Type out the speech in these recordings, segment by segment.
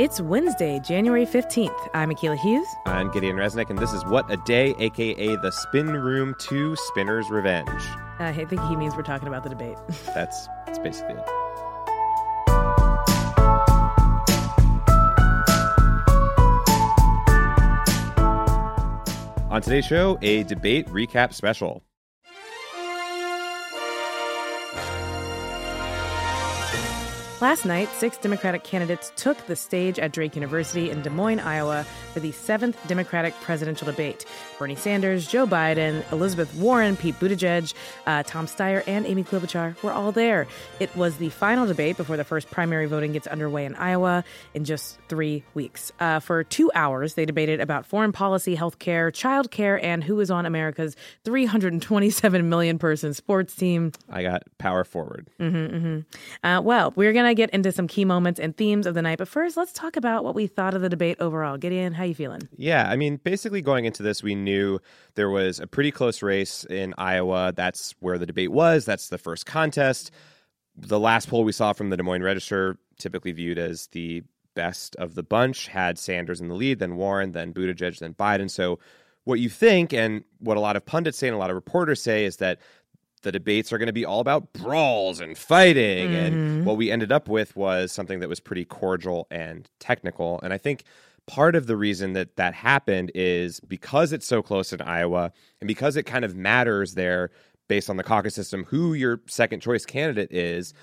It's Wednesday, January 15th. I'm Akilah Hughes. I'm Gideon Resnick, and this is What a Day, aka the Spin Room 2 Spinner's Revenge. Uh, I think he means we're talking about the debate. That's, that's basically it. On today's show, a debate recap special. Last night, six Democratic candidates took the stage at Drake University in Des Moines, Iowa, for the seventh Democratic presidential debate. Bernie Sanders, Joe Biden, Elizabeth Warren, Pete Buttigieg, uh, Tom Steyer, and Amy Klobuchar were all there. It was the final debate before the first primary voting gets underway in Iowa in just three weeks. Uh, for two hours, they debated about foreign policy, health care, child care, and who is on America's 327 million person sports team. I got power forward. Mm-hmm, mm-hmm. Uh, well, we're going to get into some key moments and themes of the night, but first, let's talk about what we thought of the debate overall. Gideon, how you feeling? Yeah, I mean, basically going into this, we knew there was a pretty close race in Iowa. That's where the debate was. That's the first contest. The last poll we saw from the Des Moines Register, typically viewed as the best of the bunch, had Sanders in the lead, then Warren, then Buttigieg, then Biden. So what you think and what a lot of pundits say and a lot of reporters say is that the debates are going to be all about brawls and fighting. Mm-hmm. And what we ended up with was something that was pretty cordial and technical. And I think part of the reason that that happened is because it's so close in Iowa and because it kind of matters there based on the caucus system who your second choice candidate is.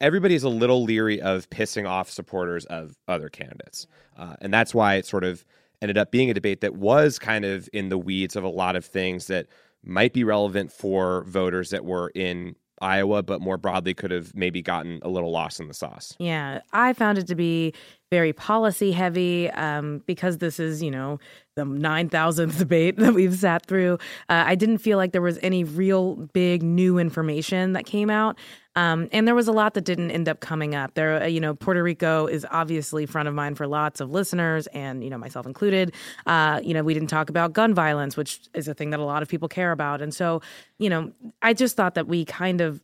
Everybody's a little leery of pissing off supporters of other candidates. Uh, and that's why it sort of ended up being a debate that was kind of in the weeds of a lot of things that might be relevant for voters that were in Iowa, but more broadly could have maybe gotten a little lost in the sauce. Yeah, I found it to be very policy heavy um, because this is, you know, the 9,000th debate that we've sat through. Uh, I didn't feel like there was any real big new information that came out. Um, and there was a lot that didn't end up coming up. There, uh, you know, Puerto Rico is obviously front of mind for lots of listeners, and you know, myself included. Uh, you know, we didn't talk about gun violence, which is a thing that a lot of people care about, and so, you know, I just thought that we kind of,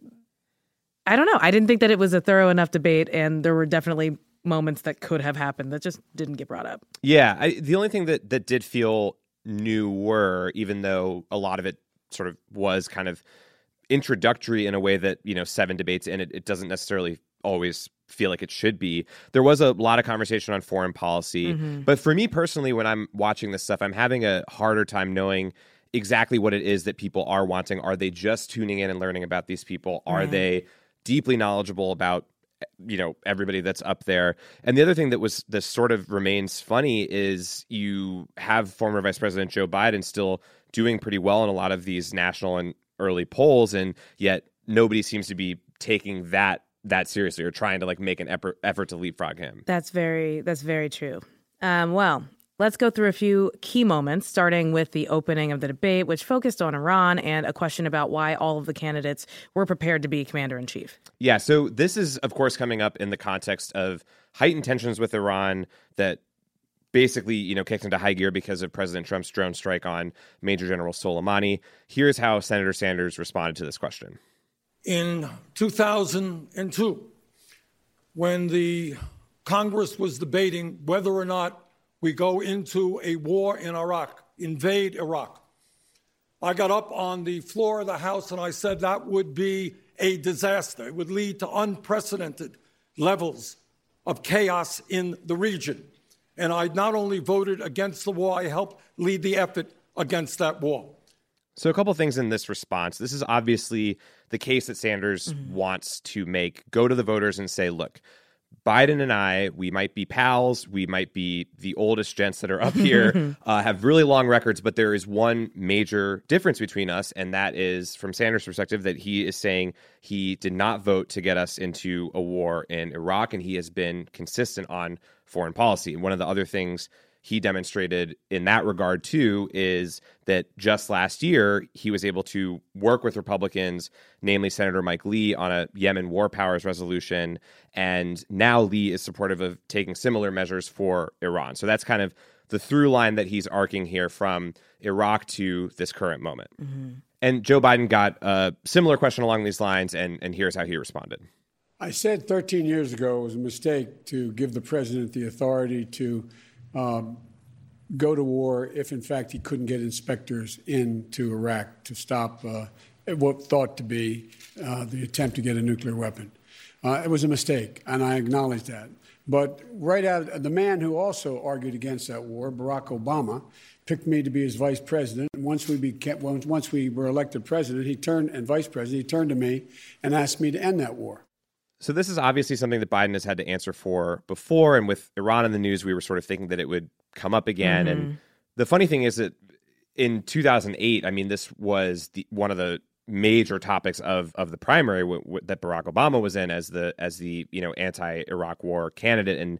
I don't know, I didn't think that it was a thorough enough debate, and there were definitely moments that could have happened that just didn't get brought up. Yeah, I, the only thing that that did feel new were, even though a lot of it sort of was kind of introductory in a way that you know seven debates in it, it doesn't necessarily always feel like it should be. There was a lot of conversation on foreign policy, mm-hmm. but for me personally, when I'm watching this stuff, I'm having a harder time knowing exactly what it is that people are wanting. Are they just tuning in and learning about these people? Are right. they deeply knowledgeable about you know everybody that's up there and the other thing that was this sort of remains funny is you have former vice president joe biden still doing pretty well in a lot of these national and early polls, and yet nobody seems to be taking that that seriously or trying to like make an effort effort to leapfrog him. That's very that's very true. Um, well, let's go through a few key moments, starting with the opening of the debate, which focused on Iran and a question about why all of the candidates were prepared to be commander in chief. Yeah, so this is of course coming up in the context of heightened tensions with Iran that basically, you know, kicked into high gear because of President Trump's drone strike on Major General Soleimani. Here's how Senator Sanders responded to this question. In 2002, when the Congress was debating whether or not we go into a war in Iraq, invade Iraq, I got up on the floor of the House and I said that would be a disaster. It would lead to unprecedented levels of chaos in the region. And I not only voted against the war, I helped lead the effort against that war. So, a couple things in this response. This is obviously the case that Sanders mm-hmm. wants to make. Go to the voters and say, look, Biden and I, we might be pals, we might be the oldest gents that are up here, uh, have really long records, but there is one major difference between us, and that is from Sanders' perspective that he is saying he did not vote to get us into a war in Iraq, and he has been consistent on foreign policy. And one of the other things he demonstrated in that regard too is that just last year he was able to work with Republicans, namely Senator Mike Lee, on a Yemen war powers resolution, and now Lee is supportive of taking similar measures for Iran. So that's kind of the through line that he's arcing here from Iraq to this current moment. Mm-hmm. And Joe Biden got a similar question along these lines, and, and here's how he responded. I said 13 years ago it was a mistake to give the president the authority to um, go to war if, in fact, he couldn't get inspectors into Iraq to stop uh, what thought to be uh, the attempt to get a nuclear weapon. Uh, it was a mistake, and I acknowledge that. But right out, the man who also argued against that war, Barack Obama, picked me to be his vice president. And once we became, once we were elected president, he turned and vice president, he turned to me and asked me to end that war. So this is obviously something that Biden has had to answer for before, and with Iran in the news, we were sort of thinking that it would come up again. Mm-hmm. And the funny thing is that in 2008, I mean, this was the, one of the major topics of of the primary w- w- that Barack Obama was in as the as the you know anti-Iraq war candidate, and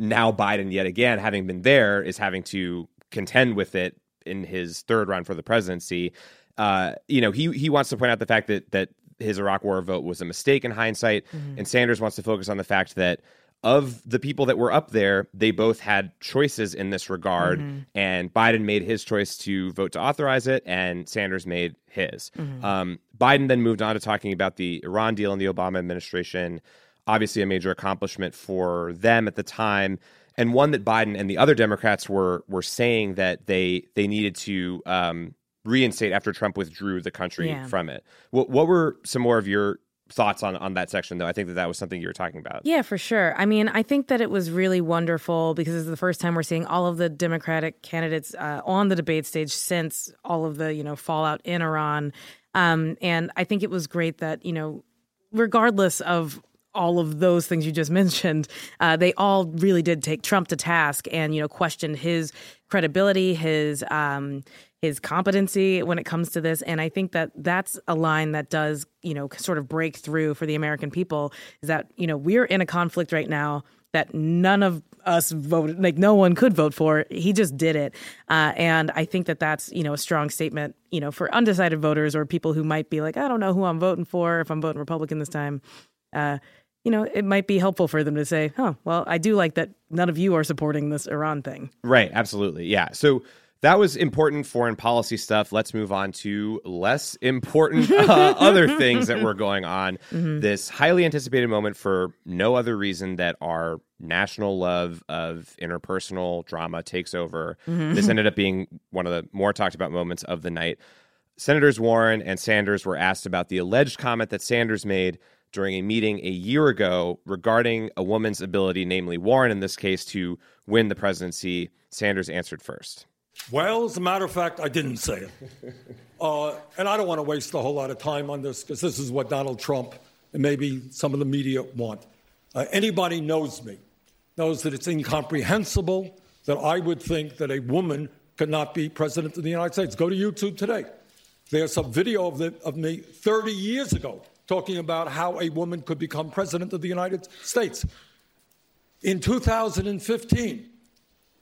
now Biden yet again, having been there, is having to contend with it in his third run for the presidency. Uh, you know, he he wants to point out the fact that that his Iraq War vote was a mistake in hindsight. Mm-hmm. And Sanders wants to focus on the fact that of the people that were up there, they both had choices in this regard. Mm-hmm. And Biden made his choice to vote to authorize it, and Sanders made his. Mm-hmm. Um, Biden then moved on to talking about the Iran deal in the Obama administration. Obviously, a major accomplishment for them at the time, and one that Biden and the other Democrats were were saying that they they needed to um, reinstate after Trump withdrew the country yeah. from it. What, what were some more of your thoughts on on that section though i think that that was something you were talking about yeah for sure i mean i think that it was really wonderful because it's the first time we're seeing all of the democratic candidates uh, on the debate stage since all of the you know fallout in iran um, and i think it was great that you know regardless of all of those things you just mentioned, uh, they all really did take Trump to task and you know questioned his credibility, his um, his competency when it comes to this. And I think that that's a line that does you know sort of break through for the American people is that you know we're in a conflict right now that none of us voted like no one could vote for he just did it uh, and i think that that's you know a strong statement you know for undecided voters or people who might be like i don't know who i'm voting for if i'm voting republican this time uh, you know, it might be helpful for them to say, "Oh, well, I do like that none of you are supporting this Iran thing." Right, absolutely. Yeah. So that was important foreign policy stuff. Let's move on to less important uh, other things that were going on. Mm-hmm. This highly anticipated moment for no other reason that our national love of interpersonal drama takes over. Mm-hmm. This ended up being one of the more talked about moments of the night. Senators Warren and Sanders were asked about the alleged comment that Sanders made during a meeting a year ago regarding a woman's ability, namely Warren in this case, to win the presidency. Sanders answered first. Well, as a matter of fact, I didn't say it. Uh, and I don't want to waste a whole lot of time on this because this is what Donald Trump and maybe some of the media want. Uh, anybody knows me, knows that it's incomprehensible that I would think that a woman could not be president of the United States. Go to YouTube today. There's some video of, the, of me 30 years ago talking about how a woman could become president of the United States. In 2015,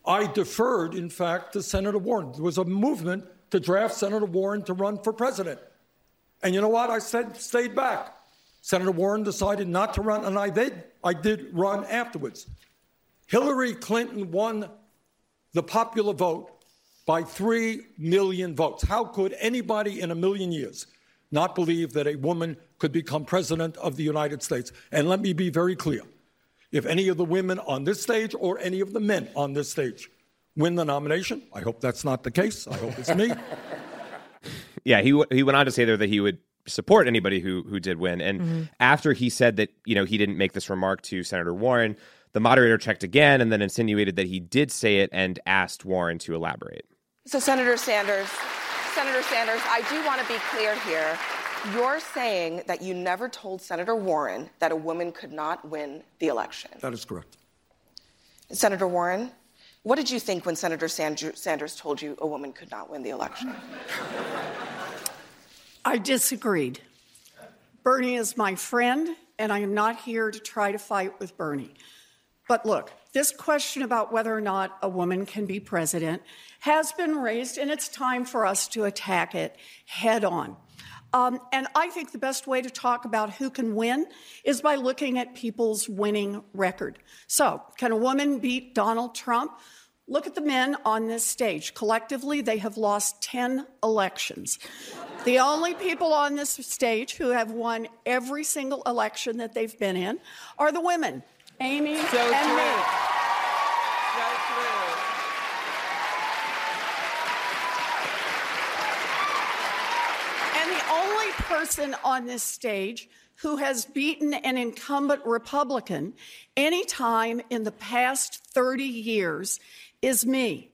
I deferred, in fact, to Senator Warren. There was a movement to draft Senator Warren to run for president. And you know what? I said, stayed back. Senator Warren decided not to run, and I did. I did run afterwards. Hillary Clinton won the popular vote by 3 million votes. How could anybody in a million years not believe that a woman could become president of the United States. And let me be very clear if any of the women on this stage or any of the men on this stage win the nomination, I hope that's not the case. I hope it's me. yeah, he, he went on to say there that he would support anybody who who did win. And mm-hmm. after he said that, you know, he didn't make this remark to Senator Warren, the moderator checked again and then insinuated that he did say it and asked Warren to elaborate. So Senator Sanders, Senator Sanders, I do want to be clear here You're saying that you never told Senator Warren that a woman could not win the election. That is correct. Senator Warren, what did you think when Senator Sanders told you a woman could not win the election? I disagreed. Bernie is my friend, and I am not here to try to fight with Bernie. But look, this question about whether or not a woman can be president has been raised, and it's time for us to attack it head on. Um, and I think the best way to talk about who can win is by looking at people's winning record. So, can a woman beat Donald Trump? Look at the men on this stage. Collectively, they have lost 10 elections. The only people on this stage who have won every single election that they've been in are the women, Amy so and true. me. So true. And the person on this stage who has beaten an incumbent Republican any time in the past 30 years is me.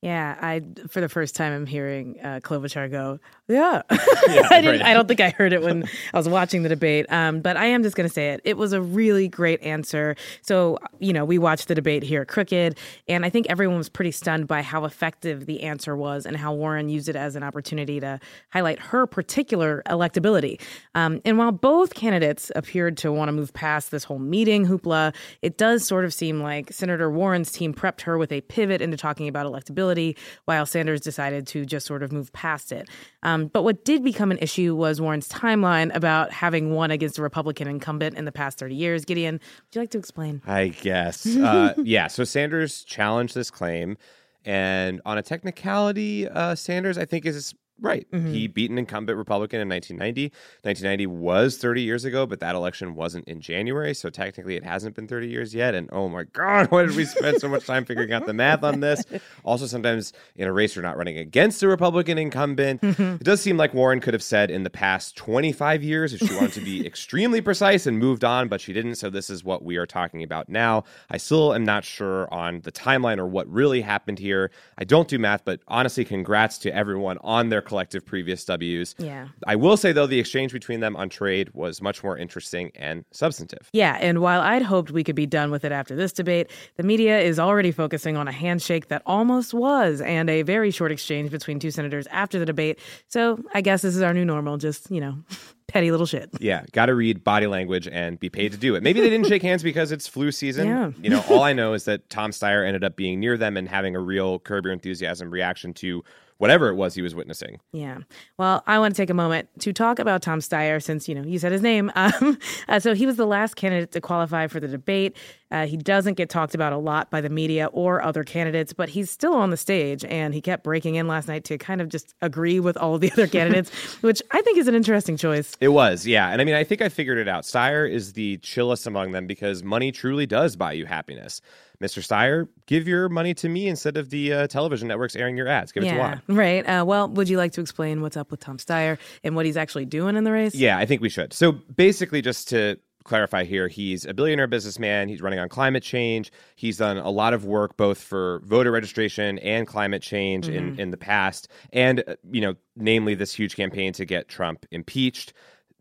Yeah, I for the first time I'm hearing uh, Klobuchar go, yeah. yeah I didn't. Right. I don't think I heard it when I was watching the debate. Um, but I am just going to say it. It was a really great answer. So you know, we watched the debate here at Crooked, and I think everyone was pretty stunned by how effective the answer was and how Warren used it as an opportunity to highlight her particular electability. Um, and while both candidates appeared to want to move past this whole meeting hoopla, it does sort of seem like Senator Warren's team prepped her with a pivot into talking about electability while Sanders decided to just sort of move past it. Um, but what did become an issue was Warren's timeline about having won against a Republican incumbent in the past 30 years. Gideon, would you like to explain? I guess. Uh, yeah. So Sanders challenged this claim. And on a technicality, uh, Sanders, I think, is Right. Mm-hmm. He beat an incumbent Republican in 1990. 1990 was 30 years ago, but that election wasn't in January. So technically it hasn't been 30 years yet. And oh my God, why did we spend so much time figuring out the math on this? Also, sometimes in a race, you're not running against a Republican incumbent. Mm-hmm. It does seem like Warren could have said in the past 25 years if she wanted to be extremely precise and moved on, but she didn't. So this is what we are talking about now. I still am not sure on the timeline or what really happened here. I don't do math, but honestly, congrats to everyone on their collective previous W's. Yeah. I will say, though, the exchange between them on trade was much more interesting and substantive. Yeah. And while I'd hoped we could be done with it after this debate, the media is already focusing on a handshake that almost was and a very short exchange between two senators after the debate. So I guess this is our new normal, just, you know. petty little shit. Yeah, got to read body language and be paid to do it. Maybe they didn't shake hands because it's flu season. Yeah. You know, all I know is that Tom Steyer ended up being near them and having a real curb your enthusiasm reaction to whatever it was he was witnessing. Yeah. Well, I want to take a moment to talk about Tom Steyer since, you know, you said his name. Um, uh, so he was the last candidate to qualify for the debate. Uh, he doesn't get talked about a lot by the media or other candidates, but he's still on the stage and he kept breaking in last night to kind of just agree with all of the other candidates, which I think is an interesting choice. It was, yeah. And I mean, I think I figured it out. Steyer is the chillest among them because money truly does buy you happiness. Mr. Steyer, give your money to me instead of the uh, television networks airing your ads. Give it to Juan. Right. Uh, well, would you like to explain what's up with Tom Steyer and what he's actually doing in the race? Yeah, I think we should. So basically, just to clarify here, he's a billionaire businessman. He's running on climate change. He's done a lot of work both for voter registration and climate change mm-hmm. in, in the past, and, uh, you know, namely this huge campaign to get Trump impeached.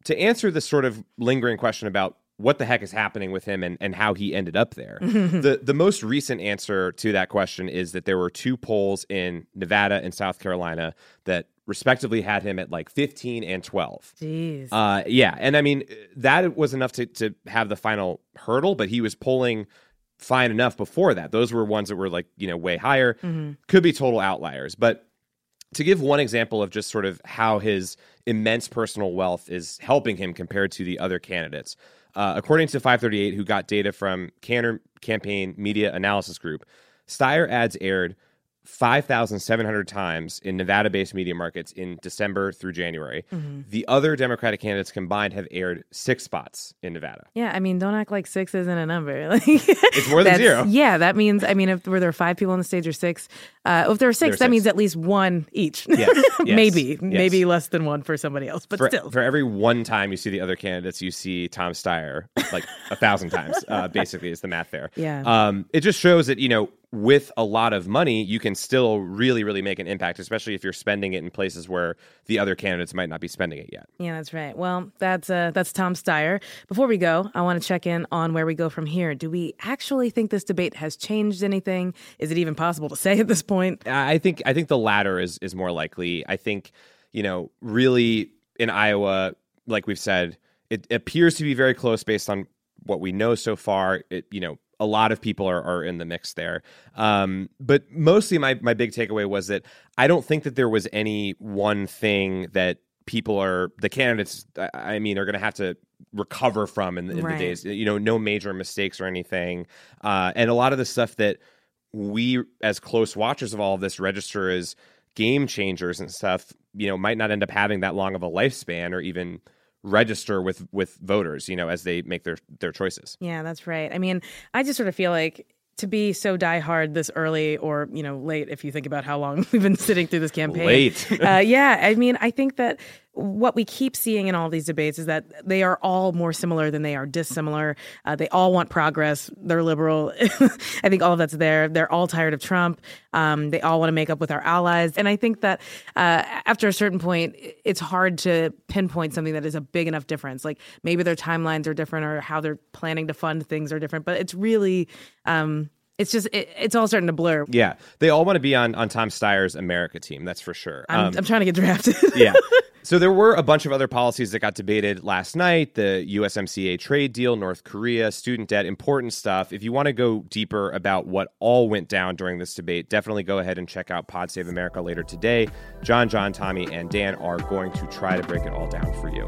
To answer this sort of lingering question about what the heck is happening with him and, and how he ended up there. the the most recent answer to that question is that there were two polls in Nevada and South Carolina that respectively had him at like 15 and 12. Jeez. Uh, yeah. And I mean, that was enough to, to have the final hurdle, but he was polling fine enough before that. Those were ones that were like, you know, way higher. Mm-hmm. Could be total outliers. But to give one example of just sort of how his immense personal wealth is helping him compared to the other candidates. Uh, according to 538, who got data from Kantar Campaign Media Analysis Group, Steyer ads aired 5,700 times in Nevada based media markets in December through January. Mm-hmm. The other Democratic candidates combined have aired six spots in Nevada. Yeah, I mean, don't act like six isn't a number. it's more than zero. Yeah, that means, I mean, if were there five people on the stage or six, uh, if there are six, there that six. means at least one each. Yes. yes. maybe, yes. maybe less than one for somebody else, but for, still. For every one time you see the other candidates, you see Tom Steyer like a thousand times, uh, basically, is the math there. Yeah. Um, it just shows that, you know, with a lot of money, you can still really, really make an impact, especially if you're spending it in places where the other candidates might not be spending it yet. Yeah, that's right. Well, that's uh, that's Tom Steyer. Before we go, I want to check in on where we go from here. Do we actually think this debate has changed anything? Is it even possible to say at this point? I think I think the latter is is more likely. I think you know, really in Iowa, like we've said, it appears to be very close based on what we know so far. It you know a lot of people are, are in the mix there. Um, but mostly my, my big takeaway was that I don't think that there was any one thing that people are, the candidates, I mean, are going to have to recover from in, in right. the days, you know, no major mistakes or anything. Uh, and a lot of the stuff that we, as close watchers of all of this, register as game changers and stuff, you know, might not end up having that long of a lifespan or even – register with with voters you know as they make their their choices. Yeah that's right. I mean i just sort of feel like to be so diehard this early or you know late if you think about how long we've been sitting through this campaign. Late. Uh, yeah i mean i think that what we keep seeing in all these debates is that they are all more similar than they are dissimilar. Uh, they all want progress. They're liberal. I think all of that's there. They're all tired of Trump. Um, they all want to make up with our allies. And I think that uh, after a certain point, it's hard to pinpoint something that is a big enough difference. Like maybe their timelines are different or how they're planning to fund things are different, but it's really. Um, it's just it, it's all starting to blur. Yeah, they all want to be on on Tom Steyer's America team. That's for sure. I'm, um, I'm trying to get drafted. yeah. So there were a bunch of other policies that got debated last night: the USMCA trade deal, North Korea, student debt, important stuff. If you want to go deeper about what all went down during this debate, definitely go ahead and check out Pod Save America later today. Jon, Jon, Tommy, and Dan are going to try to break it all down for you.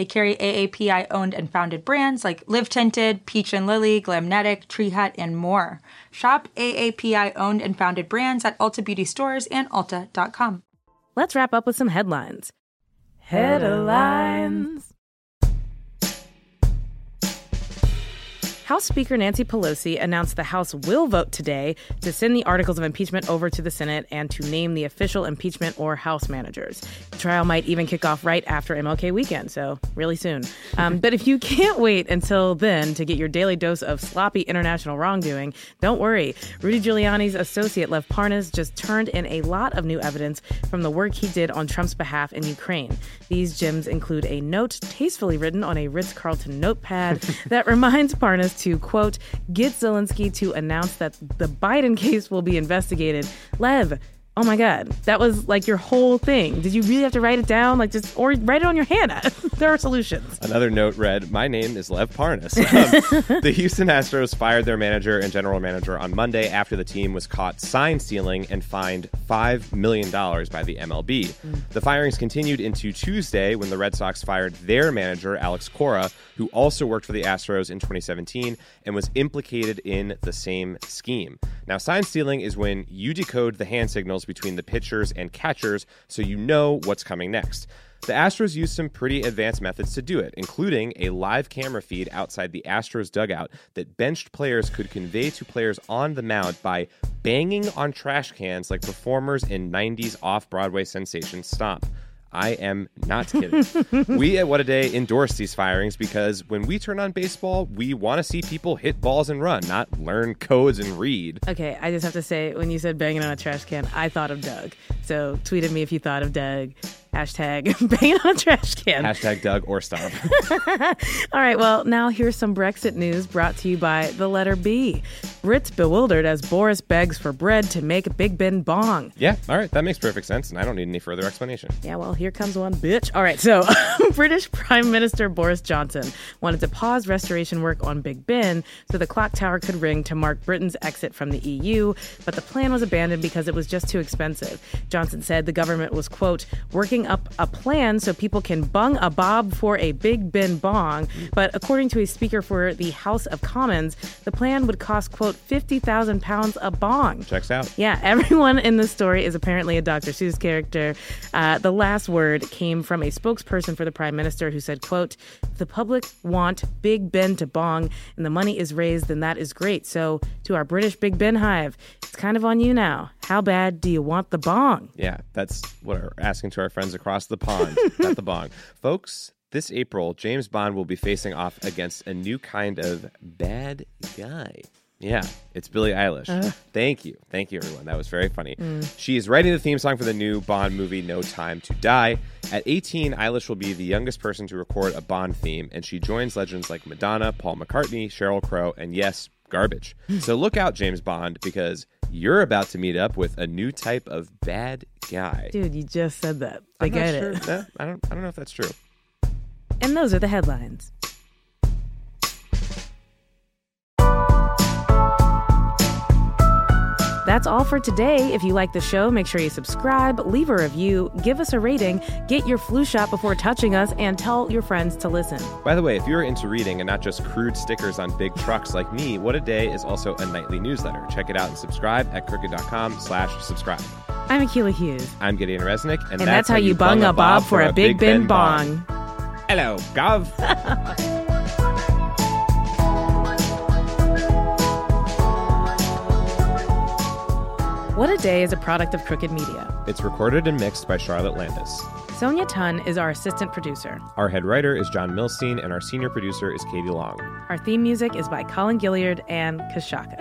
They carry AAPI owned and founded brands like Live Tinted, Peach and Lily, Glamnetic, Tree Hut, and more. Shop AAPI owned and founded brands at Ulta Beauty stores and Ulta.com. Let's wrap up with some headlines. Headlines. House Speaker Nancy Pelosi announced the House will vote today to send the articles of impeachment over to the Senate and to name the official impeachment or House managers. The trial might even kick off right after MLK weekend, so really soon. Um, but if you can't wait until then to get your daily dose of sloppy international wrongdoing, don't worry. Rudy Giuliani's associate Lev Parnas just turned in a lot of new evidence from the work he did on Trump's behalf in Ukraine. These gems include a note tastefully written on a Ritz Carlton notepad that reminds Parnas to, quote, get Zelensky to announce that the Biden case will be investigated. Lev, Oh my God, that was like your whole thing. Did you really have to write it down? Like just, or write it on your hand? there are solutions. Another note read, My name is Lev Parnas. Um, the Houston Astros fired their manager and general manager on Monday after the team was caught sign stealing and fined $5 million by the MLB. Mm. The firings continued into Tuesday when the Red Sox fired their manager, Alex Cora, who also worked for the Astros in 2017 and was implicated in the same scheme. Now, sign stealing is when you decode the hand signals between the pitchers and catchers so you know what's coming next. The Astros used some pretty advanced methods to do it, including a live camera feed outside the Astros dugout that benched players could convey to players on the mound by banging on trash cans like performers in 90s off Broadway sensation Stomp. I am not kidding. we at What a Day endorse these firings because when we turn on baseball, we want to see people hit balls and run, not learn codes and read. Okay, I just have to say, when you said banging on a trash can, I thought of Doug. So tweet at me if you thought of Doug. Hashtag banging on a trash can. Hashtag Doug or stop. All right, well, now here's some Brexit news brought to you by the letter B. Brits bewildered as Boris begs for bread to make Big Ben bong. Yeah, all right, that makes perfect sense, and I don't need any further explanation. Yeah, well, here comes one, bitch. All right, so British Prime Minister Boris Johnson wanted to pause restoration work on Big Ben so the clock tower could ring to mark Britain's exit from the EU, but the plan was abandoned because it was just too expensive. Johnson said the government was, quote, working up a plan so people can bung a bob for a Big Ben bong, but according to a speaker for the House of Commons, the plan would cost, quote, 50,000 pounds a bong. Checks out. Yeah, everyone in this story is apparently a Dr. Seuss character. Uh, the last word came from a spokesperson for the prime minister who said, quote, the public want Big Ben to bong and the money is raised, then that is great. So to our British Big Ben hive, it's kind of on you now. How bad do you want the bong? Yeah, that's what we're asking to our friends across the pond, not the bong. Folks, this April, James Bond will be facing off against a new kind of bad guy. Yeah, it's Billie Eilish. Uh. Thank you. Thank you, everyone. That was very funny. Mm. She is writing the theme song for the new Bond movie, No Time to Die. At 18, Eilish will be the youngest person to record a Bond theme, and she joins legends like Madonna, Paul McCartney, Sheryl Crow, and yes, Garbage. so look out, James Bond, because you're about to meet up with a new type of bad guy. Dude, you just said that. I I'm get sure. it. I don't. I don't know if that's true. And those are the headlines. That's all for today. If you like the show, make sure you subscribe, leave a review, give us a rating, get your flu shot before touching us, and tell your friends to listen. By the way, if you're into reading and not just crude stickers on big trucks like me, What a Day is also a nightly newsletter. Check it out and subscribe at crooked.com slash subscribe. I'm Akilah Hughes. I'm Gideon Resnick. And, and that's, that's, how you bung a bob for a Big Ben, ben bong. bong. Hello, Gov. What a Day is a product of Crooked Media. It's recorded and mixed by Charlotte Landes. Sonia Tun is our assistant producer. Our head writer is John Milstein, and our senior producer is Katie Long. Our theme music is by Colin Gilliard and Kashaka.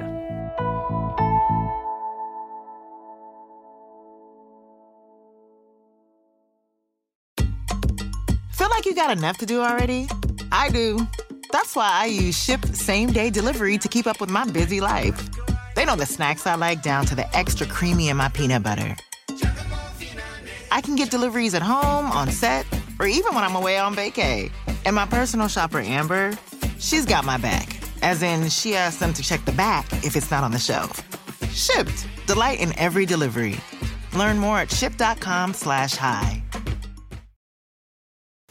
Feel like you got enough to do already? I do. That's why I use Shipt Same Day Delivery to keep up with my busy life. They know the snacks I like down to the extra creamy in my peanut butter. I can get deliveries at home, on set, or even when I'm away on vacay. And my personal shopper, Amber, she's got my back. As in, she asks them to check the back if it's not on the shelf. Shipt. Delight in every delivery. Learn more at shipt.com slash hi.